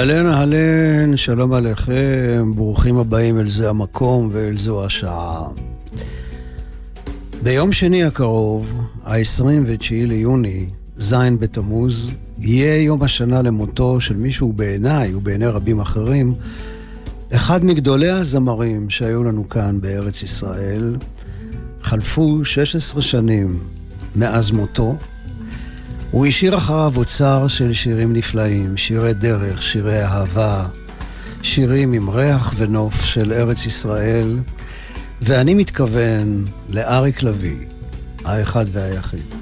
אהלן אהלן, שלום עליכם, ברוכים הבאים אל זה המקום ואל זו השעה. ביום שני הקרוב, ה-29 ליוני, ז' בתמוז, יהיה יום השנה למותו של מישהו בעיניי ובעיני רבים אחרים, אחד מגדולי הזמרים שהיו לנו כאן בארץ ישראל. חלפו 16 שנים מאז מותו. הוא השאיר אחריו אוצר של שירים נפלאים, שירי דרך, שירי אהבה, שירים עם ריח ונוף של ארץ ישראל, ואני מתכוון לאריק לביא, האחד והיחיד.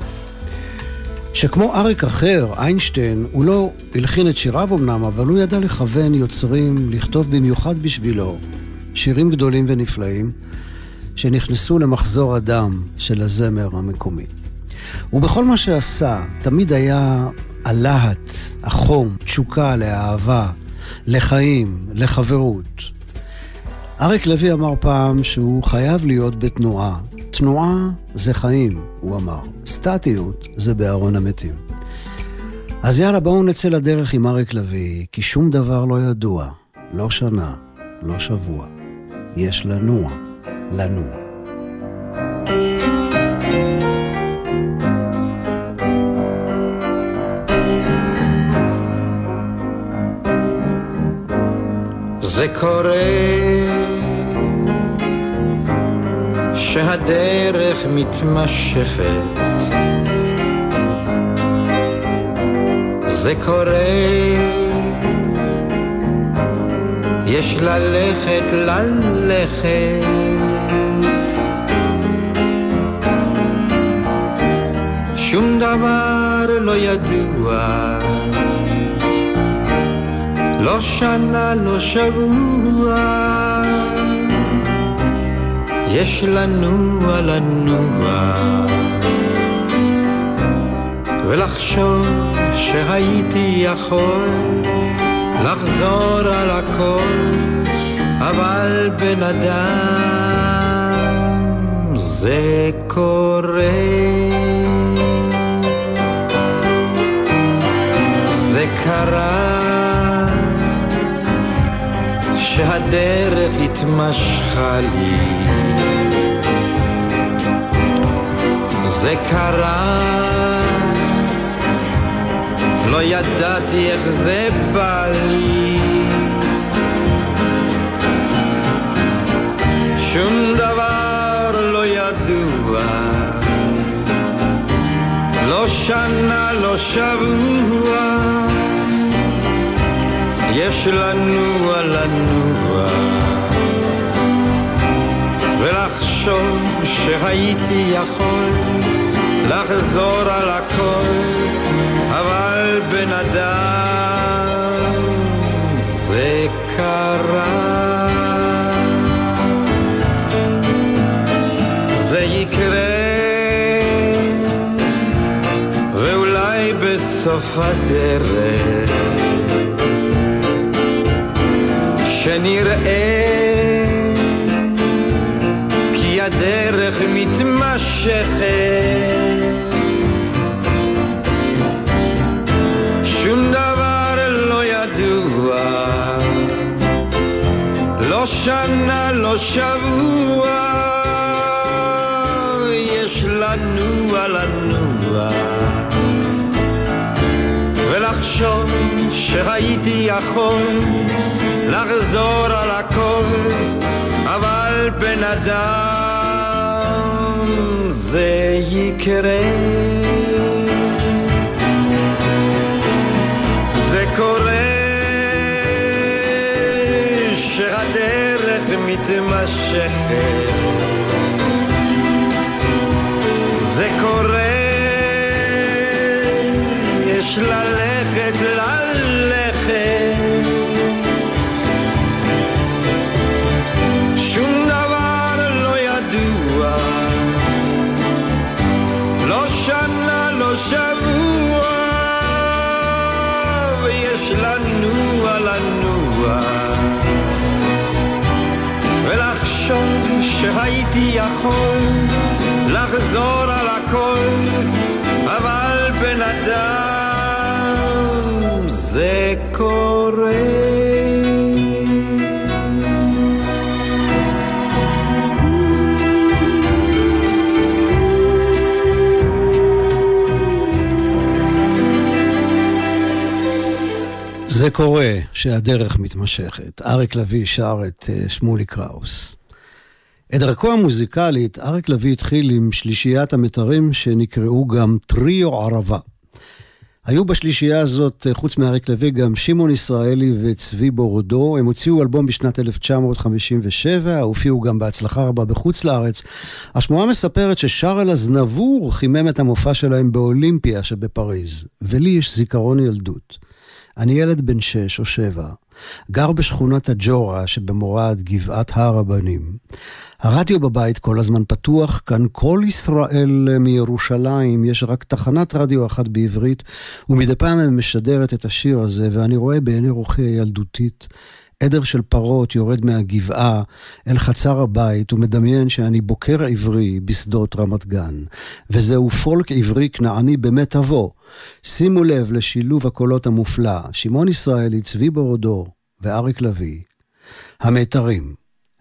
שכמו אריק אחר, איינשטיין, הוא לא הלחין את שיריו אמנם, אבל הוא ידע לכוון יוצרים, לכתוב במיוחד בשבילו שירים גדולים ונפלאים, שנכנסו למחזור הדם של הזמר המקומי. ובכל מה שעשה, תמיד היה הלהט, החום, תשוקה לאהבה, לחיים, לחברות. אריק לוי אמר פעם שהוא חייב להיות בתנועה. תנועה זה חיים, הוא אמר. סטטיות זה בארון המתים. אז יאללה, בואו נצא לדרך עם אריק לוי, כי שום דבר לא ידוע, לא שנה, לא שבוע. יש לנוע, לנוע. קורה שהדרך מתמשכת. זה קורה יש ללכת ללכת. שום דבר לא ידוע לא שנה, לא שבוע, יש לנוע לנוע, ולחשוב שהייתי יכול לחזור על הכל, אבל בן אדם זה קורה. שהדרך התמשכה לי. זה קרה, לא ידעתי איך זה בא לי. שום דבר לא ידוע, לא שנה, לא שבוע. יש לנוע לנוע ולחשוב שהייתי יכול לחזור על הכל אבל בן אדם זה קרה. זה יקרה ואולי בסוף הדרך שנראה כי הדרך מתמשכת. שום דבר לא ידוע לא שנה, לא שבוע. יש לנוע לנוע ולחשוב שהייתי יכול לחזור על הכל, אבל בן אדם זה יקרה. זה קורה שהדרך מתמשכת. זה קורה, יש ללכת הייתי יכול לחזור על הכל, אבל בן אדם זה קורה. זה קורה שהדרך מתמשכת. אריק לביא שר את אה, שמולי קראוס. את דרכו המוזיקלית, אריק לביא התחיל עם שלישיית המתרים שנקראו גם טריו ערבה. היו בשלישייה הזאת, חוץ מאריק לביא, גם שמעון ישראלי וצבי בורודו. הם הוציאו אלבום בשנת 1957, הופיעו גם בהצלחה רבה בחוץ לארץ. השמועה מספרת ששארל אזנבור חימם את המופע שלהם באולימפיה שבפריז, ולי יש זיכרון ילדות. אני ילד בן שש או שבע, גר בשכונת הג'ורה שבמורד גבעת הר הבנים. הרדיו בבית כל הזמן פתוח, כאן כל ישראל מירושלים, יש רק תחנת רדיו אחת בעברית, ומדי פעם היא משדרת את השיר הזה, ואני רואה בעיני רוחי הילדותית עדר של פרות יורד מהגבעה אל חצר הבית ומדמיין שאני בוקר עברי בשדות רמת גן. וזהו פולק עברי כנעני במיטבו. שימו לב לשילוב הקולות המופלא, שמעון ישראלי, צבי בורודו ואריק לביא. המיתרים,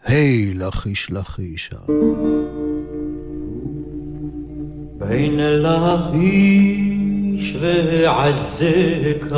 היי לכיש לכישה. בין לכיש ועזקה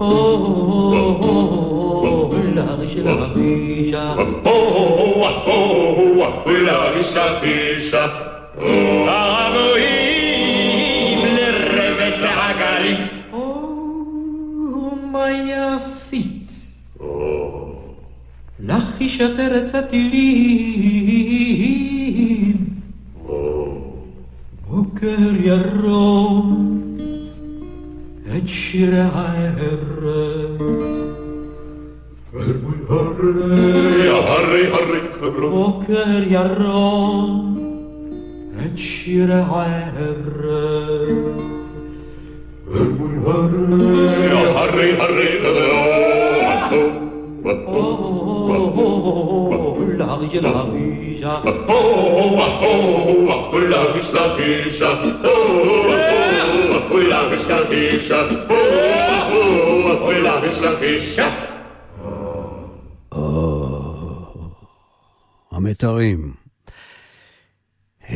Oh, la riche, la riche. Oh, oh, la riche, la riche. أغويم للربة عقالي أوه ما يفيت لخي شطرة تليم بكر يا الروم לך ישתר את הטילים בוקר ירום את שירי הערב אל מול הרי הרי הרי בוקר ירום את שירי הערב אל מול הרי הרי הרי להרגיש להרגישה להרגיש להרגישה להרגיש להרגישה להרגיש להרגישה המיתרים.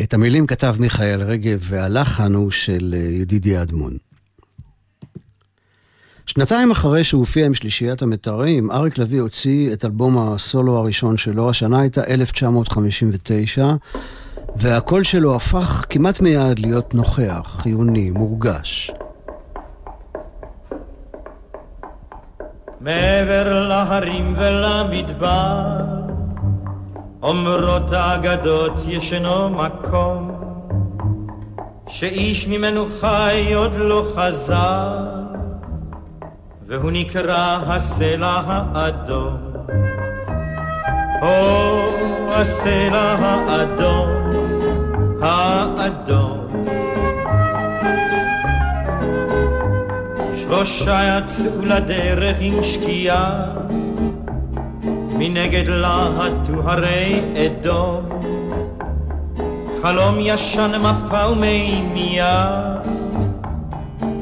את המילים כתב מיכאל רגב והלחן הוא של ידידי אדמון. שנתיים אחרי שהופיע עם שלישיית המתרים, אריק לביא הוציא את אלבום הסולו הראשון שלו, השנה הייתה 1959, והקול שלו הפך כמעט מיד להיות נוכח, חיוני, מורגש. מעבר להרים ולמדבר, אומרות האגדות ישנו מקום, שאיש ממנו חי עוד לא חזר, והוא נקרא הסלע האדום. או הסלע האדום, האדום. שלושה יצאו לדרך עם שקיעה, מנגד להטו הרי אדום. חלום ישן מפה ומימייה,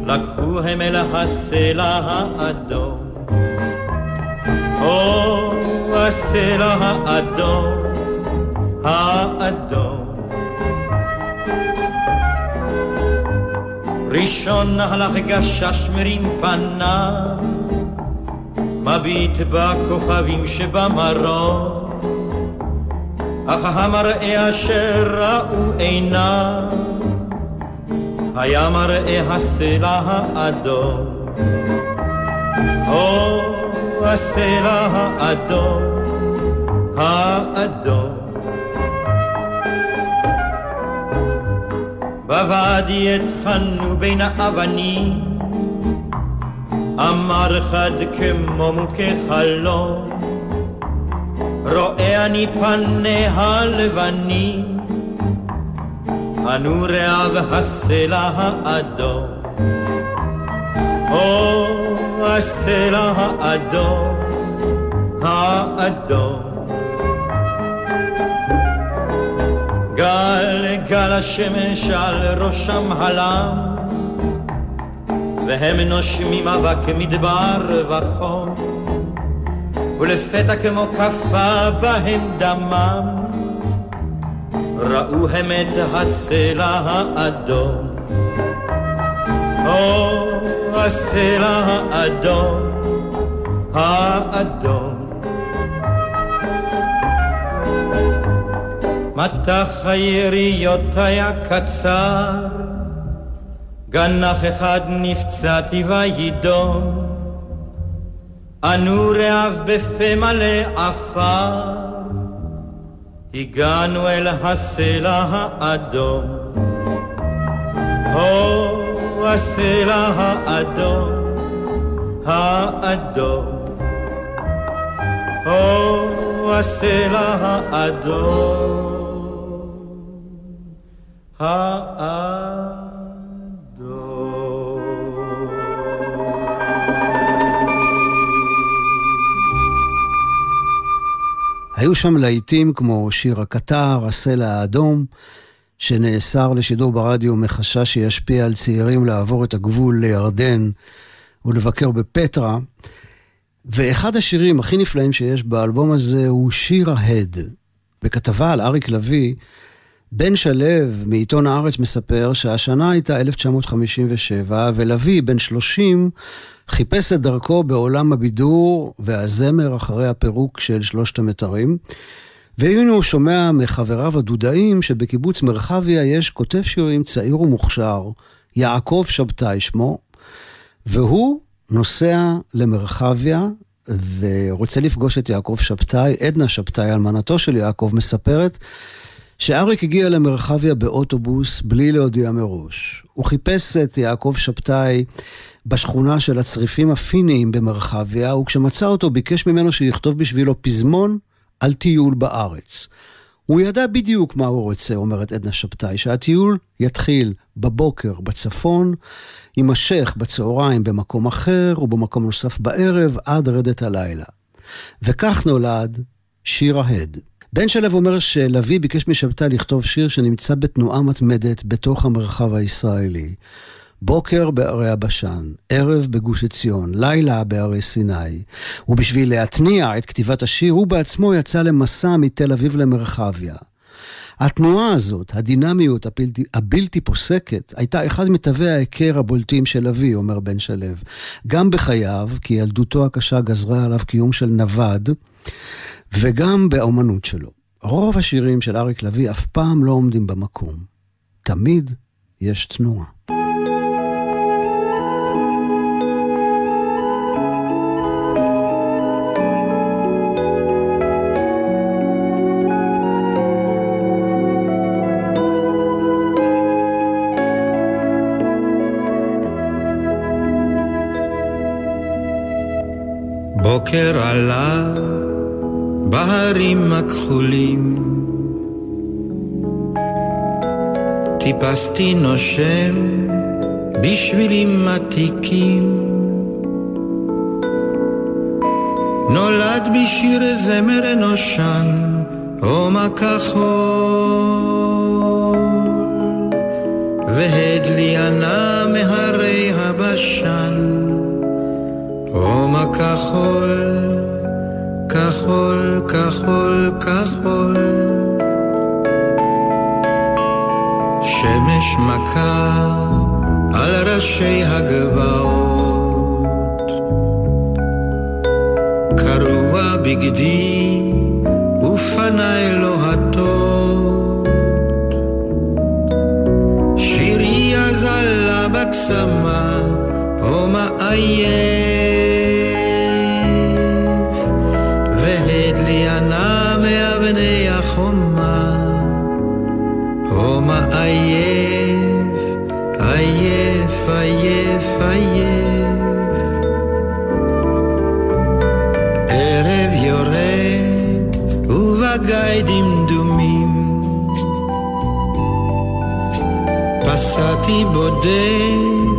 לקחו הם אל הסלע האדום. או הסלע האדום, האדום. ראשון הלך גשש מרים פניו, מביט בכוכבים שבמרום, אך המראה אשר ראו עיניו, היה מראה הסלע האדום. או הסלע האדום, האדום. בוואדי התחלנו בין האבנים, אמר חד כמו מוכה חלום, רואה אני פניה לבנים, הנוריה והסלע האדום. או הסלע האדום, האדום. גל גל השמש על ראשם הלם, והם נושמים אבק מדבר וחום, ולפתע כמו כפה בהם דמם, ראו הם את הסלע האדום. או הסלע האדום, האדום. מטח היריות היה קצר, גנח אחד נפצעתי וידום, ענו רעב בפה מלא עפר, הגענו אל הסלע האדום. או הסלע האדום, האדום. או הסלע האדום. היו שם להיטים כמו שיר הקטר, הסלע האדום, שנאסר לשידור ברדיו מחשש שישפיע על צעירים לעבור את הגבול לירדן ולבקר בפטרה. ואחד השירים הכי נפלאים שיש באלבום הזה הוא שיר ההד. בכתבה על אריק לביא, בן שלו מעיתון הארץ מספר שהשנה הייתה 1957, ולוי, בן 30, חיפש את דרכו בעולם הבידור והזמר אחרי הפירוק של שלושת המתרים. והנה הוא שומע מחבריו הדודאים שבקיבוץ מרחביה יש כותב שירים צעיר ומוכשר, יעקב שבתאי שמו, והוא נוסע למרחביה ורוצה לפגוש את יעקב שבתאי. עדנה שבתאי, אלמנתו של יעקב, מספרת שאריק הגיע למרחביה באוטובוס בלי להודיע מראש. הוא חיפש את יעקב שבתאי בשכונה של הצריפים הפיניים במרחביה, וכשמצא אותו ביקש ממנו שיכתוב בשבילו פזמון על טיול בארץ. הוא ידע בדיוק מה הוא רוצה, אומרת עדנה שבתאי, שהטיול יתחיל בבוקר בצפון, יימשך בצהריים במקום אחר ובמקום נוסף בערב עד רדת הלילה. וכך נולד שיר ההד. בן שלו אומר שלוי ביקש משבתאי לכתוב שיר שנמצא בתנועה מתמדת בתוך המרחב הישראלי. בוקר בערי הבשן, ערב בגוש עציון, לילה בערי סיני. ובשביל להתניע את כתיבת השיר, הוא בעצמו יצא למסע מתל אביב למרחביה. התנועה הזאת, הדינמיות הבלתי, הבלתי פוסקת, הייתה אחד מתווי ההיכר הבולטים של אבי, אומר בן שלו. גם בחייו, כי ילדותו הקשה גזרה עליו קיום של נווד, וגם באומנות שלו. רוב השירים של אריק לביא אף פעם לא עומדים במקום. תמיד יש תנועה. בוקר עלה בהרים הכחולים. טיפסתי נושם בשבילים עתיקים. נולד בשיר זמר אנושן עומק כחול והדליינה מהרי הבשן עומק כחול, כחול, כחול, כחול. שמש מכה על ראשי הגבעות. קרוע בגדי ופניי לוהטות. שירי אזלה בצמא, או פסעתי בודד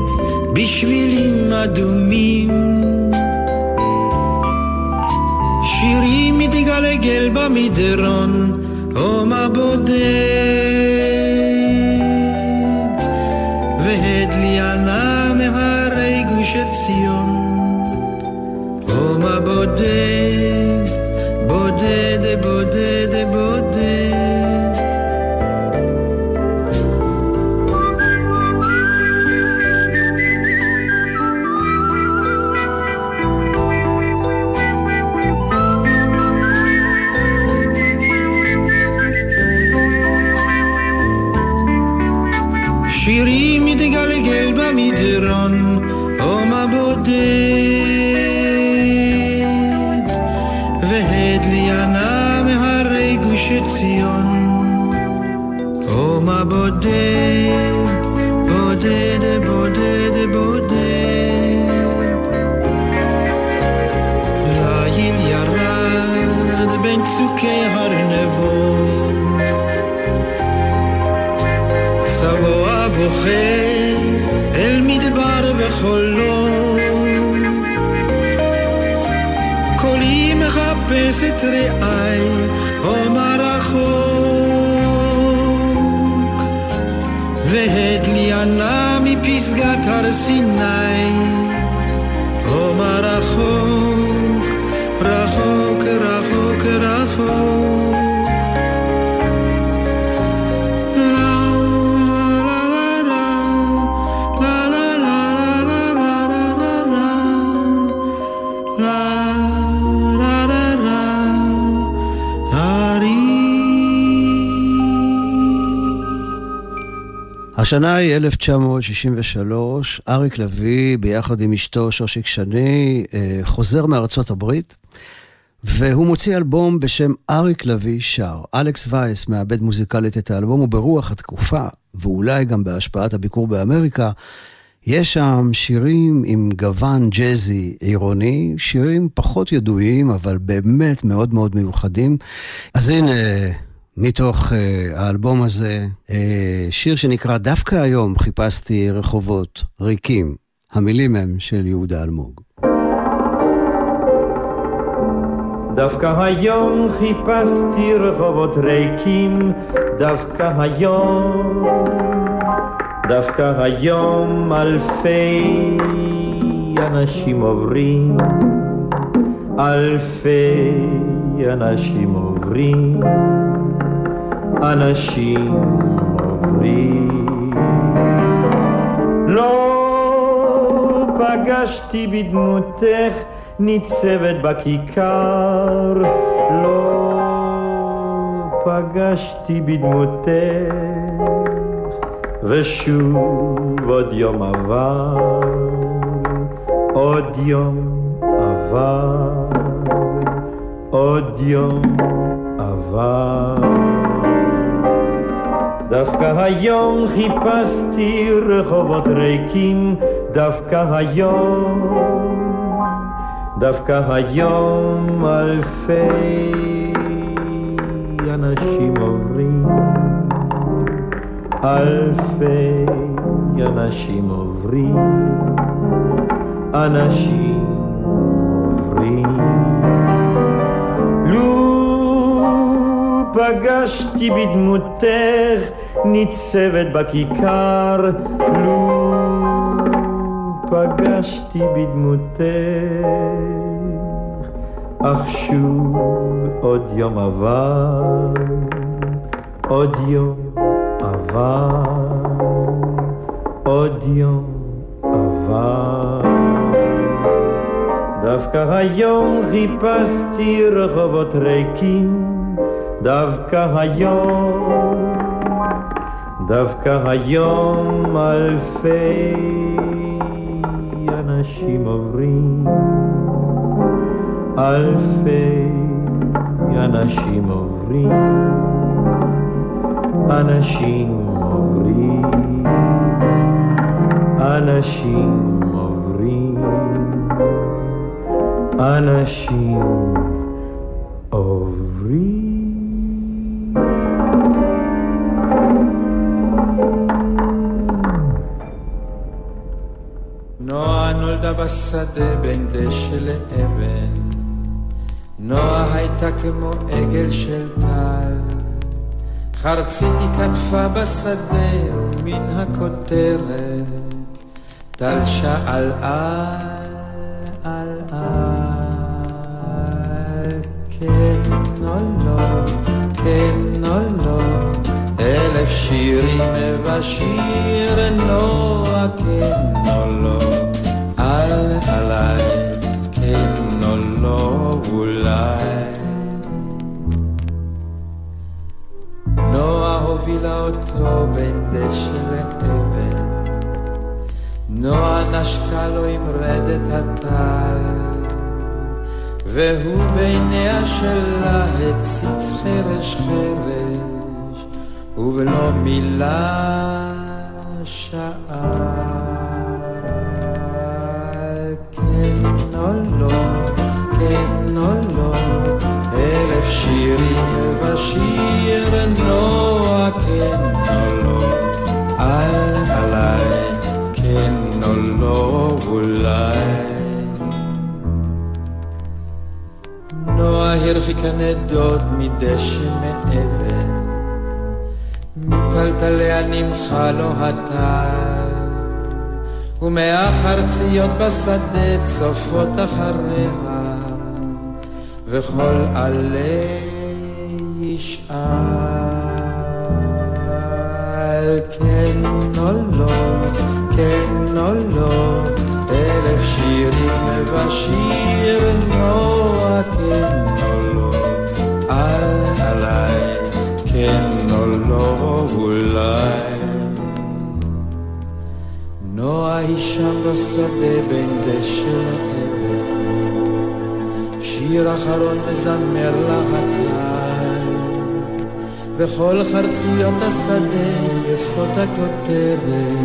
בשבילים אדומים. שירי מתגלגל במדרון, עומר בודד. שירי מתגלגל במדרון, עומר בודד, והדליינה מהרי גוש עציון, עומר בודד, אל מדבר וחולות. קולי מחפש את רעי, השנה היא 1963, אריק לביא, ביחד עם אשתו שושיק שני, אה, חוזר מארצות הברית, והוא מוציא אלבום בשם אריק לביא שר. אלכס וייס מאבד מוזיקלית את האלבום, וברוח התקופה, ואולי גם בהשפעת הביקור באמריקה, יש שם שירים עם גוון ג'אזי עירוני, שירים פחות ידועים, אבל באמת מאוד מאוד מיוחדים. אז הנה... מתוך uh, האלבום הזה, uh, שיר שנקרא דווקא היום חיפשתי רחובות ריקים. המילים הם של יהודה אלמוג. דווקא היום חיפשתי רחובות ריקים, דווקא היום, דווקא היום אלפי אנשים עוברים, אלפי אנשים עוברים. אנשים עוברים. לא פגשתי בדמותך ניצבת בכיכר, לא פגשתי בדמותך, ושוב עוד יום עבר, עוד יום עבר, עוד יום עבר. דווקא היום חיפשתי רחובות ריקים, דווקא היום, דווקא היום אלפי אנשים עוברים, אלפי אנשים עוברים, אנשים פגשתי בדמותך ניצבת בכיכר, לו פגשתי בדמותך, אך שוב עוד יום עבר, עוד יום עבר, עוד יום עבר. דווקא היום חיפשתי רחובות ריקים, דווקא היום, דווקא היום אלפי אנשים עוברים, אלפי אנשים עוברים, אנשים עוברים, אנשים עוברים, אנשים בשדה בין דשא לאבן, נועה הייתה כמו עגל של טל, חרצית היא כתפה בשדה ומן הכותרת, טל שאל על, על, על, כן או לא, כן או לא, אלף שירים ובשיר נועה כן נשקה לו עם רדת הטל, והוא בעיניה שלה הציץ חרש חרש, ובלא מילה שאל, כן או לא, נועה הרחיקה נדוד מדשא מאבן, מטלטליה נמחה לו הטל, ומהחרציות בשדה צופות אחריה, וכל עלה ישאל כן או לא, כן או לא, אלף שירים בשיר נועה כן היא שם בשדה בין דשא לאבן, שיר אחרון מזמר לה הטל, וכל חרציות השדה יפות הכותרת,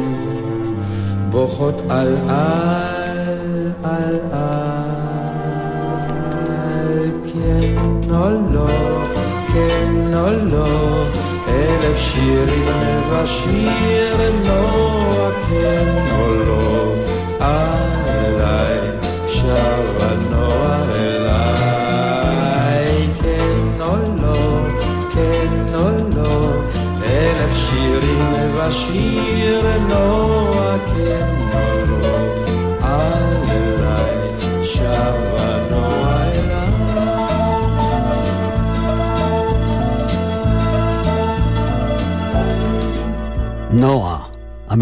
בוכות על על על על, כן או לא, כן או לא, אלף שירים ובשיר נועה, כן או לא, אליי שבה נועה אליי, כן או לא, כן או לא, אלף שירים ובשיר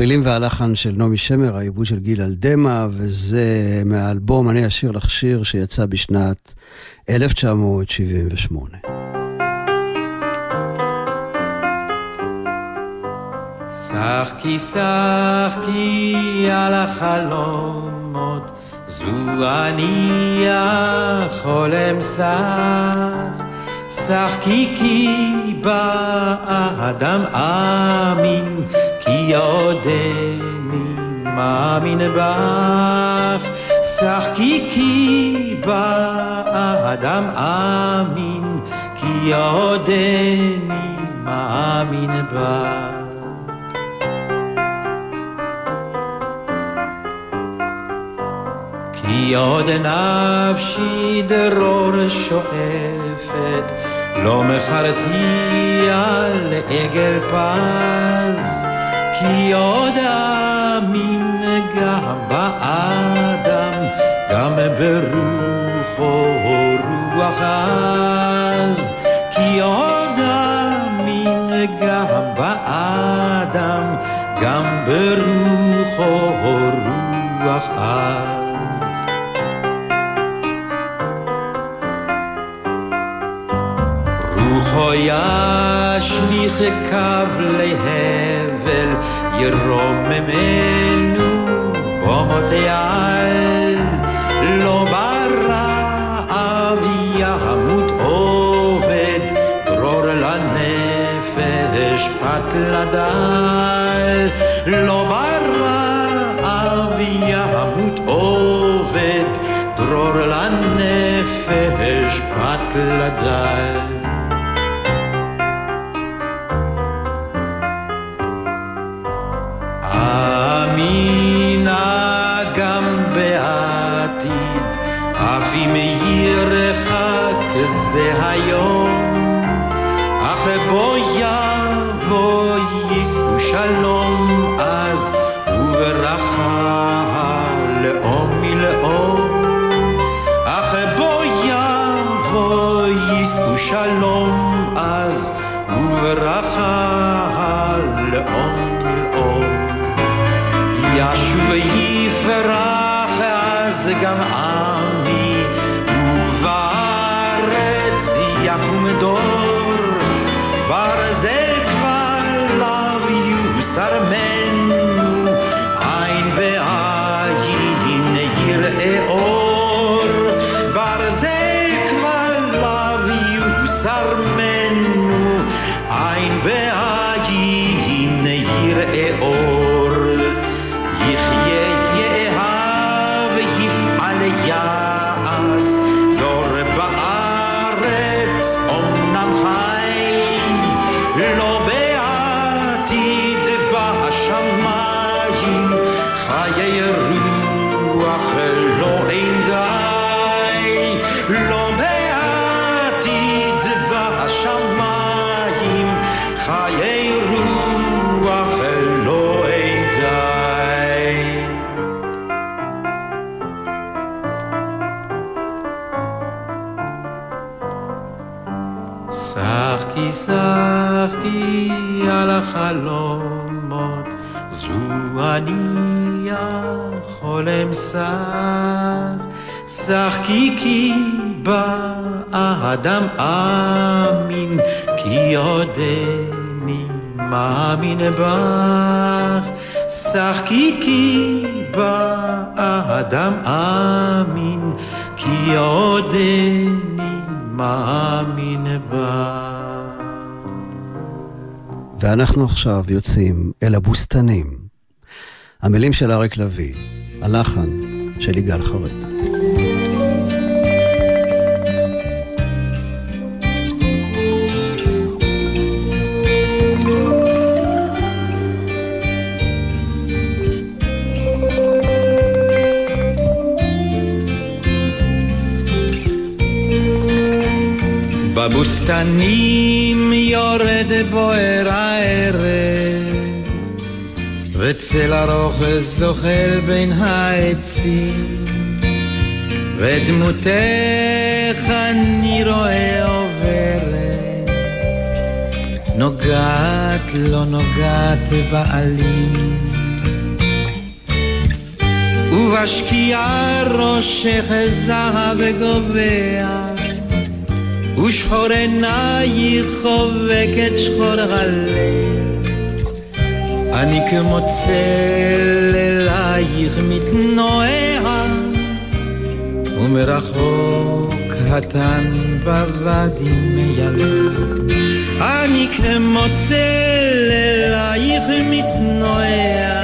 המילים והלחן של נעמי שמר, העיבוד של גיל אלדמה, וזה מהאלבום "אני אשיר לך שיר" שיצא בשנת 1978. שחקי שחקי על החלומות, זו אני החולם שח. שחקי כי באדם אמין, כי עודני מאמין בך. שחקי כי באדם אמין, כי עודני מאמין בך. כי עוד נפשי דרור שואפת, לא מכרתי על עגל פז, כי עוד אמין גם באדם, גם ברוחו רוח עז, כי עוד אמין גם באדם, גם ברוחו רוח עז. רוחו ישליך קו להבל, ירוממנו במותי על. לא ברעב ימות עובד, דרור לנפש פת לדל. לא ברעב ימות עובד, דרור לנפש פת לדל. אם ירחק זה היום, אך בו יבוא יישאו שלום אז, וברכה לאום מלאום. אך בו יבוא יישאו שלום אז, וברכה לאום מלאום. ישוב יפרח אז גם עמי, חיי רוח אין די שחקי שחקי על החלומות, זו אני החולם שח. שחקי כי באדם אמין, כי עודני מאמין בך. שחקי כי באדם אמין, כי עודני מאמין בה. ואנחנו עכשיו יוצאים אל הבוסתנים. המילים של אריק לביא, הלחן של יגאל חרד. בבוסתנים יורד בוער הערב, וצל ארוך זוחל בין העצים, ודמותך אני רואה עוברת, נוגעת לא נוגעת בעלים. ובשקיעה ראשך זהב וגובע, ושחור עינייך חובקת שחור הלב. אני כמו צל אלייך מתנועע, ומרחוק קטן בוואדי מיילד. אני כמו צל אלייך מתנועע,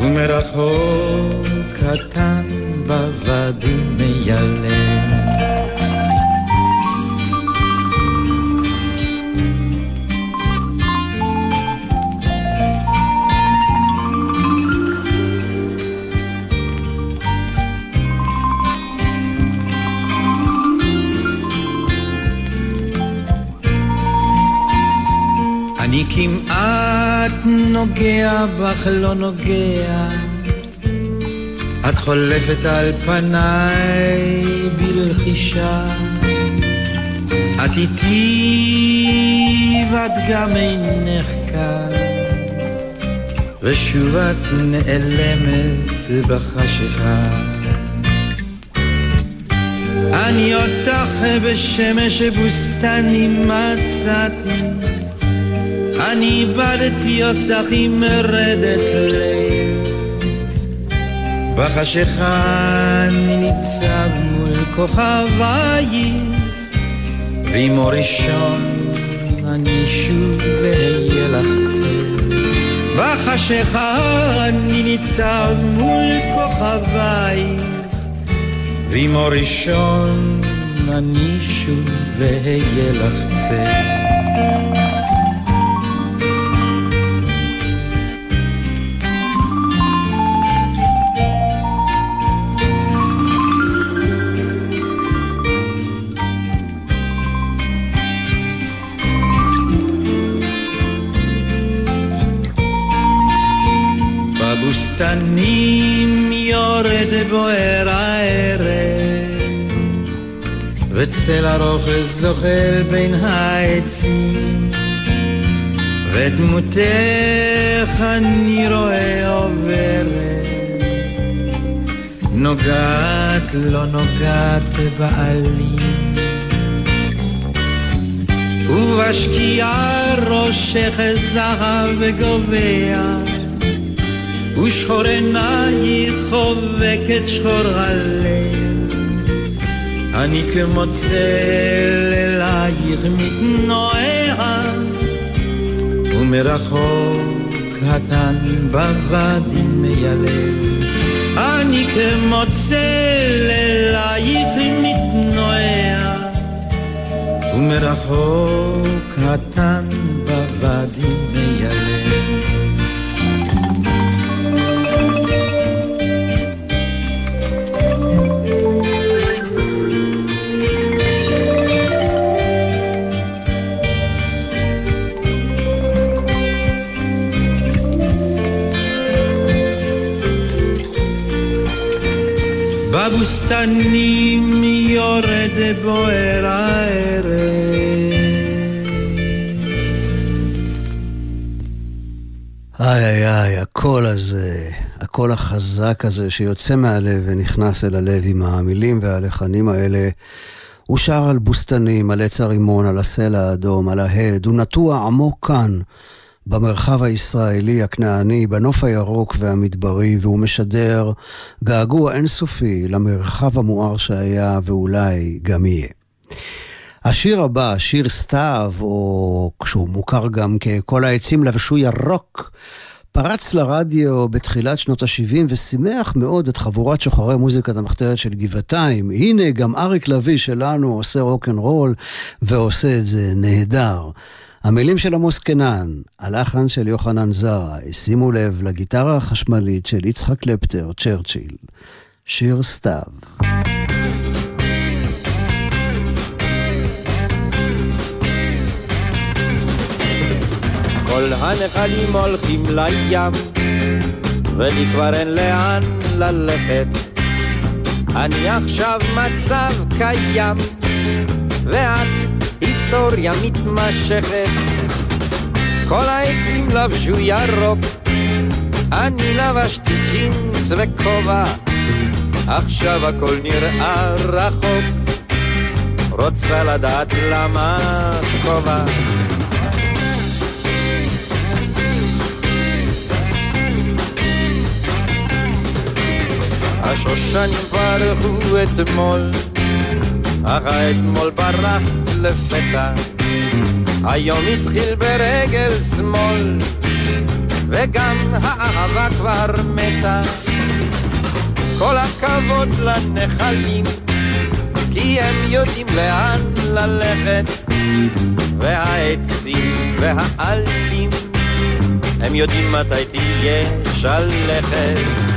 ומרחוק קטן בוואדי מיילד. נוגע בך, לא נוגע. את חולפת על פניי בלחישה. את איתי ואת גם אינך כאן. ושוב את נעלמת בחשיכה. אני אותך בשמש בוסתני מצאתי אני איבדתי אותך עם מרדת לב. בחשיכה אני ניצב מול כוכבייך, ועם אור ראשון אני שוב אהיה לך צל. בחשיכה אני ניצב מול כוכבייך, ועם אור ראשון אני שוב אהיה לך צל. וצל ארוך זוחל בין העצים, ודמותך אני רואה עוברת, נוגעת לא נוגעת בעלים. ובשקיעה ראשך זהב וגובע ושחור עינייך חובקת שחור הלב. אני כמו צל אלייך מתנועע, ומרחוק קטן בוואדי מיילב. אני כמו צל אלייך מתנועע, ומרחוק קטן בבוסתנים יורד בוער הערב. איי איי איי, הקול הזה, הקול החזק הזה שיוצא מהלב ונכנס אל הלב עם המילים והלחנים האלה. הוא שר על בוסתנים, על עץ הרימון, על הסלע האדום, על ההד. הוא נטוע עמוק כאן, במרחב הישראלי הכנעני, בנוף הירוק והמדברי, והוא משדר געגוע אינסופי למרחב המואר שהיה ואולי גם יהיה. השיר הבא, שיר סתיו, או כשהוא מוכר גם כ"כל העצים לבשו ירוק", פרץ לרדיו בתחילת שנות ה-70 ושימח מאוד את חבורת שוחרי מוזיקת המחתרת של גבעתיים. הנה, גם אריק לביא שלנו עושה רוקנרול ועושה את זה נהדר. המילים של עמוס קנן, הלחן של יוחנן זרה, שימו לב לגיטרה החשמלית של יצחק קלפטר, צ'רצ'יל. שיר סתיו. כל הנחלים הולכים לים, ולי כבר אין לאן ללכת. אני עכשיו מצב קיים, ואת היסטוריה מתמשכת. כל העצים לבשו ירוק, אני לבשתי ג'ינס וכובע, עכשיו הכל נראה רחוק, רוצה לדעת למה כובע. השושנים פרחו אתמול, אך האתמול ברח לפתע. היום התחיל ברגל שמאל, וגם האהבה כבר מתה. כל הכבוד לנחלים, כי הם יודעים לאן ללכת, והעצים והעלים, הם יודעים מתי תהיה שלכת.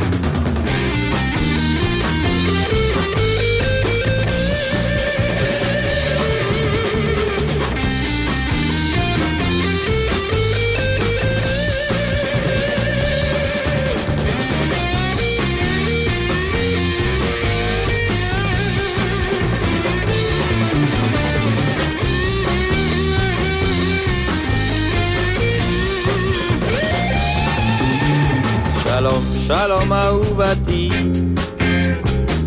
שלום, אהובתי,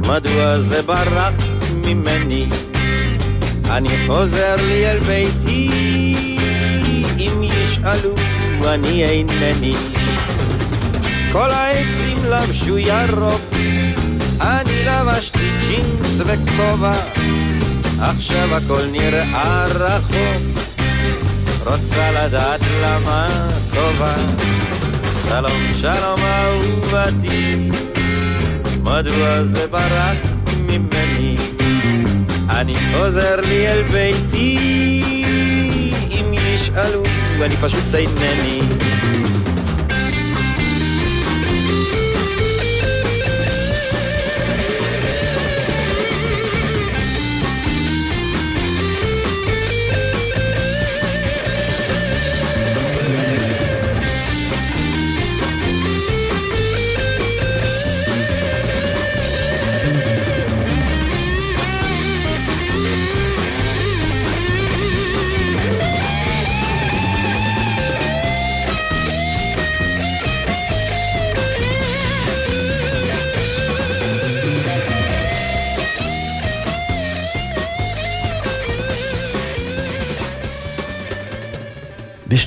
מדוע זה ברח ממני? אני חוזר לי אל ביתי, אם ישאלו אני אינני. כל העצים לבשו ירוק, אני לבשתי ג'ינס וכובע, עכשיו הכל נראה רחוק, רוצה לדעת למה טובה. שלום, שלום אהובתי, מדוע זה ברח ממני? אני חוזר לי אל ביתי, אם ישאלו, אני פשוט אינני.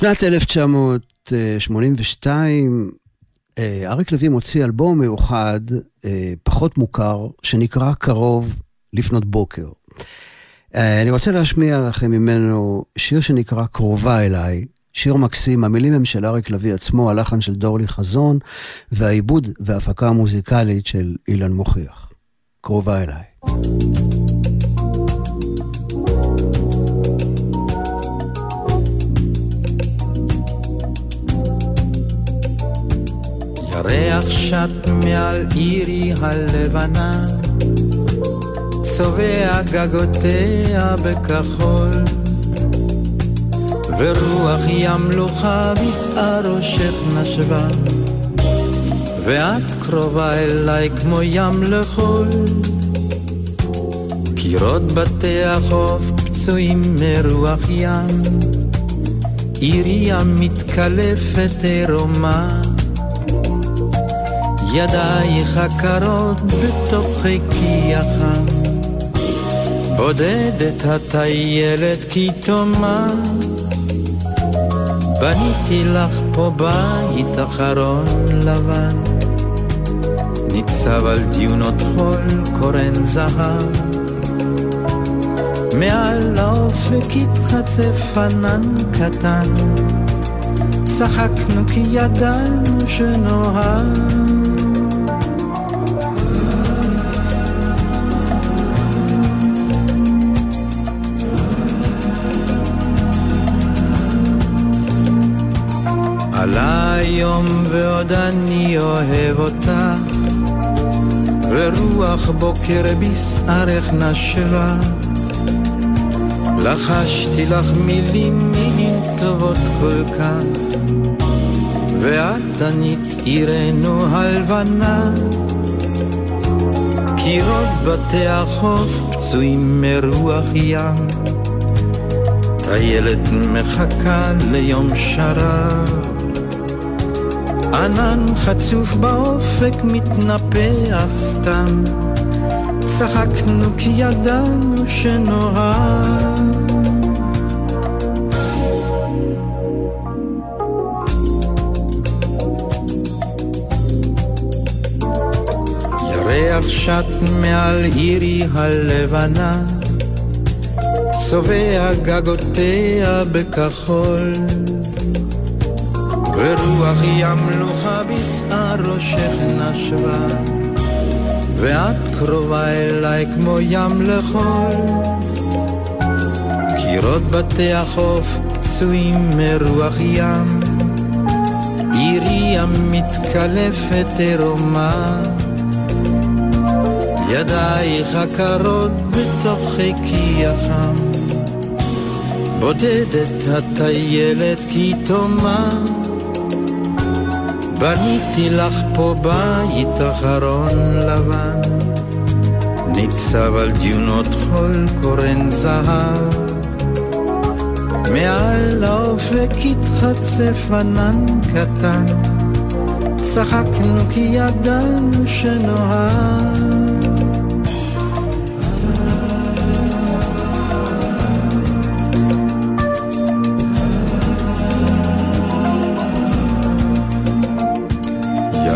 בשנת 1982 אה, אריק לוי מוציא אלבום מיוחד, אה, פחות מוכר, שנקרא קרוב לפנות בוקר. אה, אני רוצה להשמיע לכם ממנו שיר שנקרא קרובה אליי, שיר מקסים, המילים הם של אריק לביא עצמו, הלחן של דורלי חזון, והעיבוד וההפקה המוזיקלית של אילן מוכיח. קרובה אליי. ירח שט מעל עירי הלבנה, צובע גגותיה בכחול, ורוח ימלוכה בשאה ראשך נשבה, ואת קרובה אליי כמו ים לחול. קירות בתי החוף פצועים מרוח ים, עירי המתקלפת עירומה. ידייך הקרות בתוך חיקי החם, בודדת הטיילת כי תאמר, בניתי לך פה בית אחרון לבן, ניצב על דיונות חול קורן זהב, מעל האופק התחצף ענן קטן, צחקנו כי ידענו שנוהג. היום ועוד אני אוהב אותך, ורוח בוקר בשערך נשבה. לחשתי לך מילים, מילים טובות כל כך, ואת ענית עירנו הלבנה. קירות בתי החוף פצועים מרוח ים, הילד מחכה ליום שרב ענן חצוף באופק מתנפח סתם. צחקנו כי ידענו שנוהג ירח שט מעל עירי הלבנה צובע גגותיה בכחול ורוח ימלוכה בשער ראשך נשבה ואת קרובה אליי כמו ים לחול. קירות בתי החוף פצועים מרוח ים עירי המתקלפת עירומה. ידייך הקרות בתוך חיקי החם בודדת הטיילת כי תאמר בניתי לך פה בית אחרון לבן, ניצב על דיונות חול קורן זהב. מעל האופק התחצף ענן קטן, צחקנו כי ידענו שנוהג.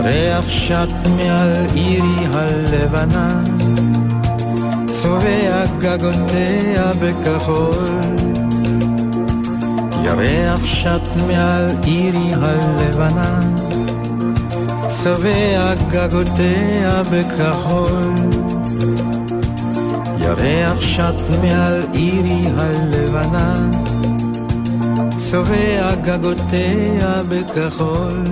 ריח שט מעל עירי הלבנה, צובע גגותיה בכחול. ירח שט מעל עירי הלבנה, צובע גגותיה בכחול. ירח שט מעל עירי הלבנה, צובע גגותיה בכחול.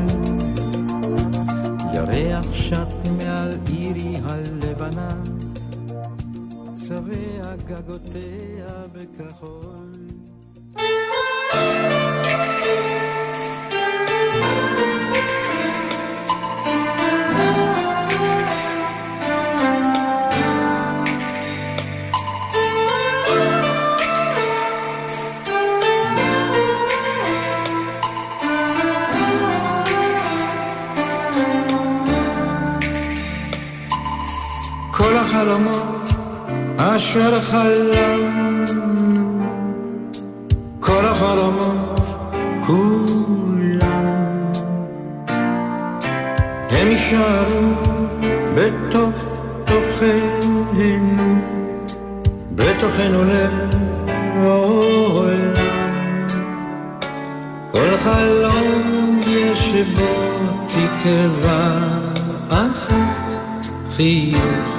יישארו בתוך תוכנו, בתוכנו לעולם. כל חלום יש בו תקווה אחת, חיוך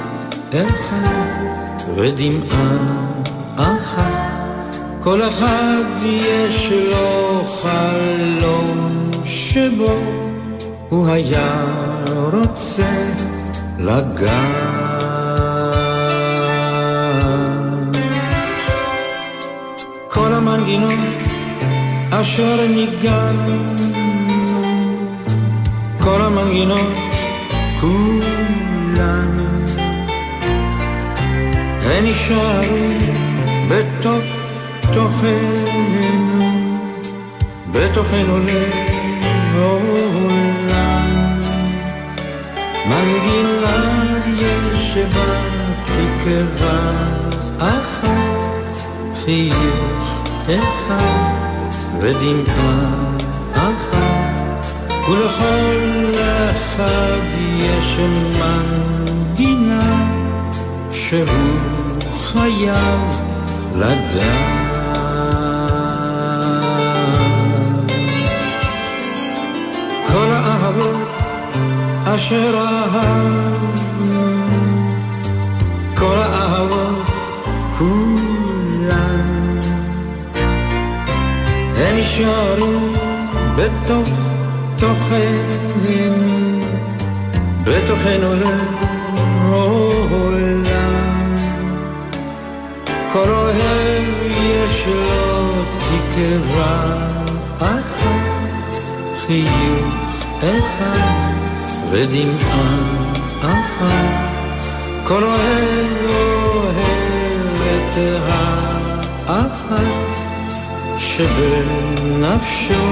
אחד ודמעה אחת, כל אחד יש לו חלום שבו הוא היה רוצה לגעת. כל המנגינות אשר ניגענו, כל המנגינות כולן הן יישארו בתוך תוכנו, בתוכנו לעולם. מנגינה יש בה תקווה אחת, חיוך אחד ודמעה אחת, ולכל אחד יש מנגינה שהוא חייב לדעת. אשר אהבנו, כל האהבות כולן, הן נשארו בתוך תוכנו, בתוכנו לעולם. כל אוהב יש לו תקווה אחת, חיוך אחד ודמעה אחת. כל אוהב אוהב את האחת, שבנפשו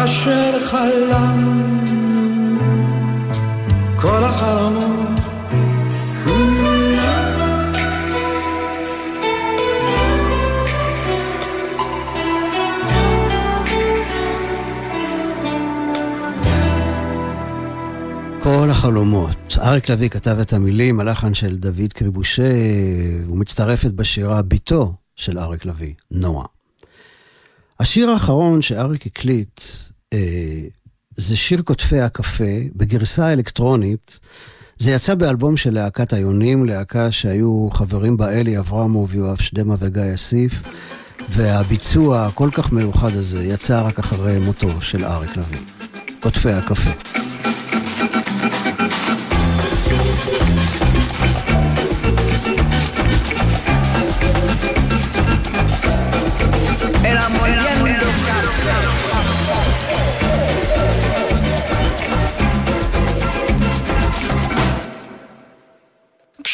נוגע. החלומות. אריק לביא כתב את המילים, הלחן של דוד קריבושה, ומצטרפת בשירה בתו של אריק לביא, נועה. השיר האחרון שאריק הקליט זה שיר כותפי הקפה בגרסה אלקטרונית. זה יצא באלבום של להקת היונים, להקה שהיו חברים בה אלי אברמוב, יואב שדמה וגיא אסיף, והביצוע הכל כך מיוחד הזה יצא רק אחרי מותו של אריק לביא. כותפי הקפה.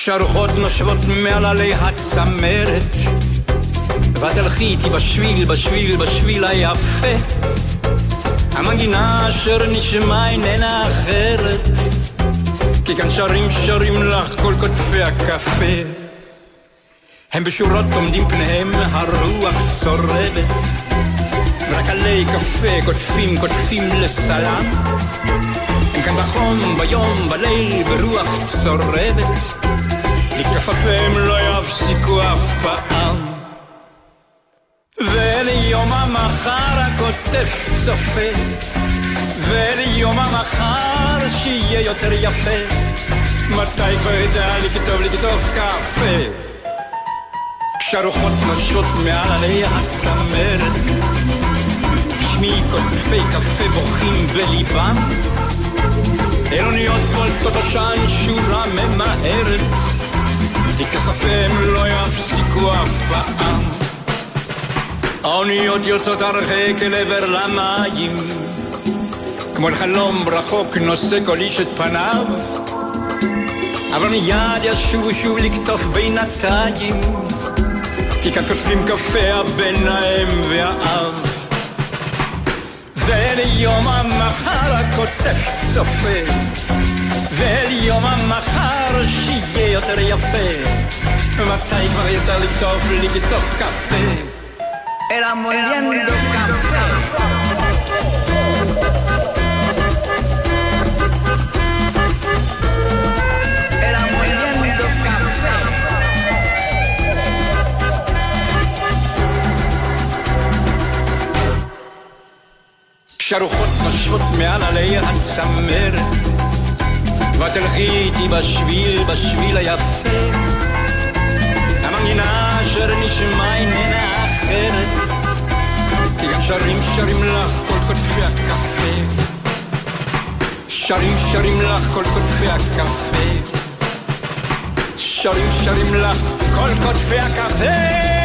כשהרוחות נושבות מעל עלי הצמרת. ותלכי איתי בשביל, בשביל, בשביל היפה. המנגינה אשר נשמע איננה אחרת. כי כאן שרים שרים לך כל כותפי הקפה. הם בשורות עומדים פניהם הרוח צורבת. ורק עלי קפה קוטפים קוטפים לסלם. הם כאן בחום, ביום, בליל, ברוח צורבת לכפפיהם לא יפסיקו אף פעם. וליום המחר הכותף צופה, וליום המחר שיהיה יותר יפה, מתי כבר ידע לכתוב לכתוב קפה? כשהרוחות נושות מעל עלי הצמרת, תשמעי כותפי קפה בוכים בליבם, עירוניות פולטות עשן שורה ממהרת תכספיהם לא יפסיקו אף פעם. האוניות יוצאות הרחק אל עבר למים, כמו לחלום רחוק נושא כל איש את פניו, אבל מיד ישובו שוב לקטוף בינתיים, כי כאן כותבים קפה הבן האם והאב. וליום המחר הכותף צופה וליום המחר שיהיה יותר יפה מתי כבר לכתוב לי בתוך קפה אלא מוליינדו קפה כשהרוחות נושבות מעל עלי הצמרת ותלכי איתי בשביל, בשביל היפה. המנגינה אשר נשמע איננה אחרת, כי גם שרים שרים לך כל קוטפי הקפה. שרים שרים לך כל קוטפי הקפה. שרים שרים לך כל קוטפי הקפה.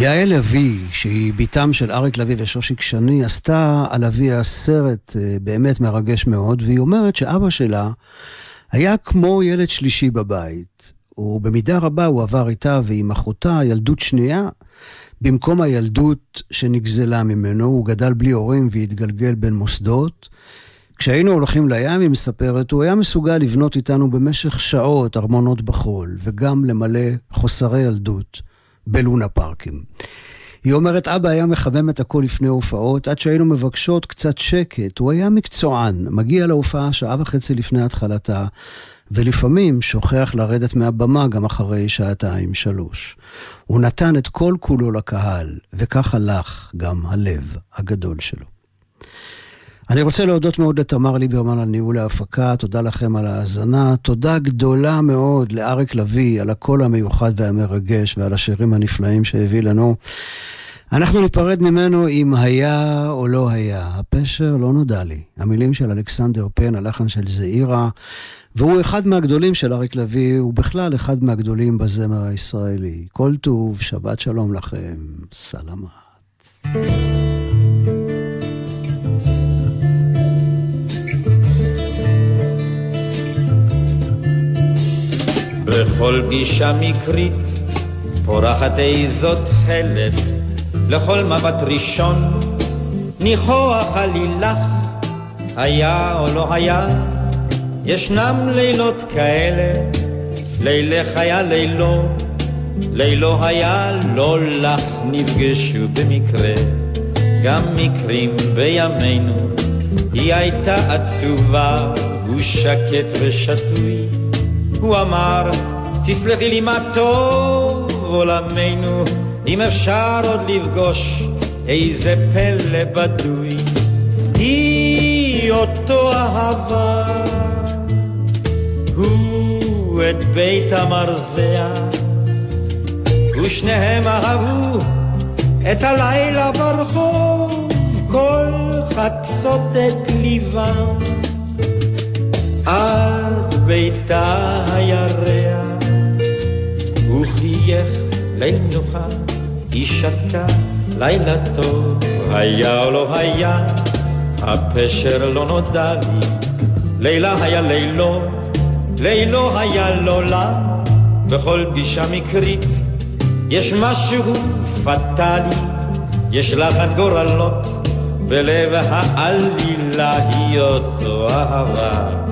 יעל לביא, שהיא בתם של אריק לביא ושושיק שני, עשתה על אביה סרט אה, באמת מרגש מאוד, והיא אומרת שאבא שלה היה כמו ילד שלישי בבית. ובמידה רבה הוא עבר איתה ועם אחותה ילדות שנייה, במקום הילדות שנגזלה ממנו, הוא גדל בלי הורים והתגלגל בין מוסדות. כשהיינו הולכים לים, היא מספרת, הוא היה מסוגל לבנות איתנו במשך שעות ארמונות בחול, וגם למלא חוסרי ילדות בלונה פארקים. היא אומרת, אבא היה מכוון את הכל לפני הופעות, עד שהיינו מבקשות קצת שקט. הוא היה מקצוען, מגיע להופעה שעה וחצי לפני התחלתה, ולפעמים שוכח לרדת מהבמה גם אחרי שעתיים, שלוש. הוא נתן את כל כולו לקהל, וכך הלך גם הלב הגדול שלו. אני רוצה להודות מאוד לתמר ליברמן על ניהול ההפקה, תודה לכם על ההאזנה, תודה גדולה מאוד לאריק לביא על הקול המיוחד והמרגש ועל השירים הנפלאים שהביא לנו. אנחנו ניפרד ממנו אם היה או לא היה. הפשר לא נודע לי. המילים של אלכסנדר פן, הלחן של זעירה, והוא אחד מהגדולים של אריק לביא, הוא בכלל אחד מהגדולים בזמר הישראלי. כל טוב, שבת שלום לכם, סלמת. בכל גישה מקרית פורחת איזו תכלת, לכל מבט ראשון. ניחוח עלילך, היה או לא היה, ישנם לילות כאלה, לילך היה לילו, לילו היה לא לך, נפגשו במקרה, גם מקרים בימינו, היא הייתה עצובה, הוא שקט ושתוי. הוא אמר, תסלחי לי מה טוב עולמנו, אם אפשר עוד לפגוש איזה פלא בדוי. היא אותו אהבה, הוא את בית המרזח, ושניהם אהבו את הלילה ברחוב, כל חצות את ליבם. עד ביתה הירח, הוא חייך למנוחה, היא שתקה לילה טוב, היה או לא היה, הפשר לא נודע לי, לילה היה לילו, לילו היה לא לה, בכל פגישה מקרית יש משהו פטאלי, יש לחן גורלות, בלב העלילה היא אותו אהבה.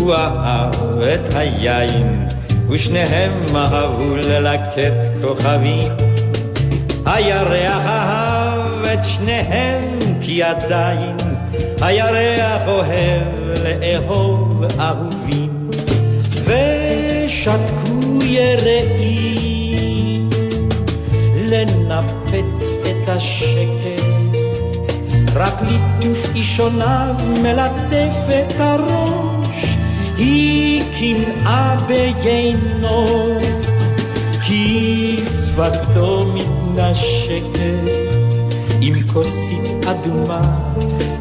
הוא אהב את היין, ושניהם אהבו ללקט כוכבים. הירח אהב את שניהם כי עדיין הירח אוהב לאהוב אהובים. ושתקו יראים לנפץ את השקט, רק ליטוף אישוניו מלטף את הראש. היא קנאה ביינו, כי שפתו מתנשקת עם כוסית אדומה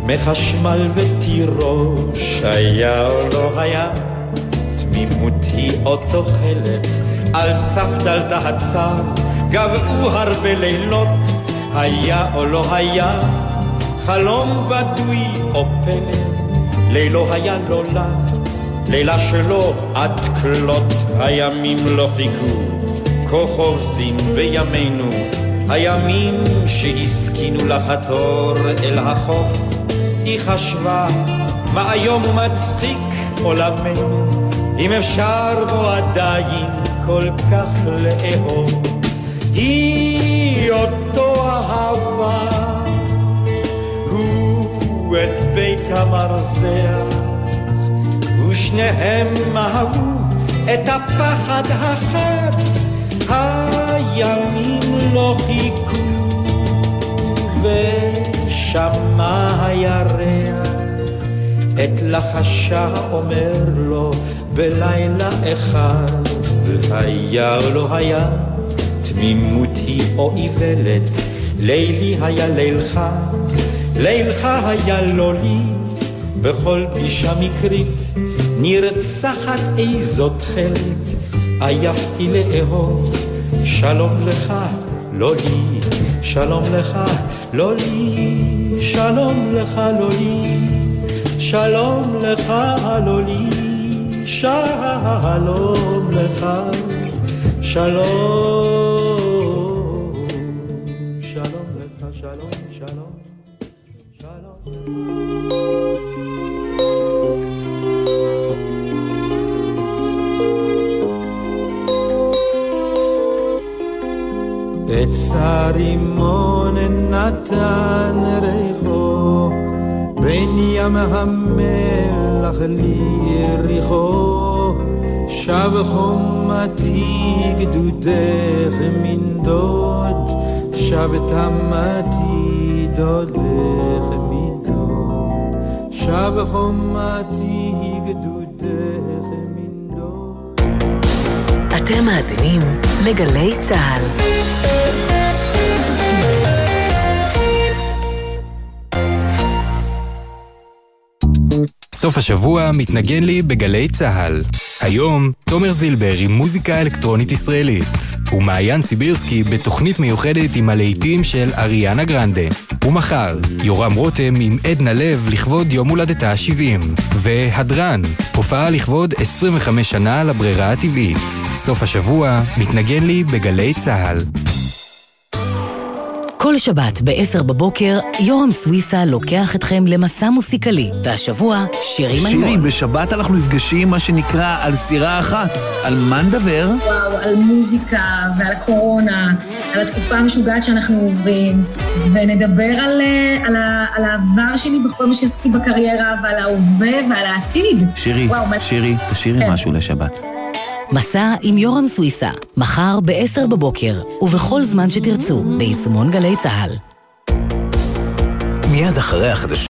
מחשמל ותירוש, היה או לא היה, תמימות היא אותו חלק, על סף דלת הצר, גבעו הרבה לילות, היה או לא היה, חלום בדוי או פלא, לילו היה לא לה. לילה שלו עד כלות הימים לא חיכו, כה חובזים בימינו, הימים שהסכינו לחתור אל החוף. היא חשבה, מה איום ומצחיק עולמנו, אם אפשר בו עדיין כל כך לאהוב. היא אותו אהבה, הוא את בית המרזח. ושניהם אהבו את הפחד החד, הימים לא חיכו, ושמע הירח. את לחשה אומר לו בלילה אחד, והיה או לא היה, תמימות היא או איוולת, לילי היה לילך, לילך היה לא לי, בכל פגישה מקרית נרצחת איזו תכלת, עייפתי לאהוב, שלום לך, לא לי, שלום לך, לא לי, שלום לך, לא לי, שלום לך, לא לי, שלום לך, שלום. ים המלח ליריחו שב חומתי גדודך מנדוד שב תמתי דודך מדוד שב חומתי גדודך מנדוד אתם מאזינים לגלי צה"ל סוף השבוע מתנגן לי בגלי צה"ל. היום, תומר זילבר עם מוזיקה אלקטרונית ישראלית, ומעיין סיבירסקי בתוכנית מיוחדת עם הלהיטים של אריאנה גרנדה. ומחר, יורם רותם עם עדנה לב לכבוד יום הולדתה ה-70. והדרן, הופעה לכבוד 25 שנה לברירה הטבעית. סוף השבוע מתנגן לי בגלי צה"ל. כל שבת ב-10 בבוקר, יורם סוויסה לוקח אתכם למסע מוסיקלי, והשבוע, שירים על שירי, בשבת אנחנו נפגשים, מה שנקרא, על סירה אחת. על מה נדבר? וואו, על מוזיקה ועל הקורונה, על התקופה המשוגעת שאנחנו עוברים, ונדבר על, אה, על, על העבר שלי בכל מה שעשיתי בקריירה, ועל ההווה ועל העתיד. שירי, וואו, שירי, תשאירי כן. משהו לשבת. מסע עם יורם סוויסה, מחר ב-10 בבוקר, ובכל זמן שתרצו, ביישומון גלי צה"ל. מיד אחרי החדשות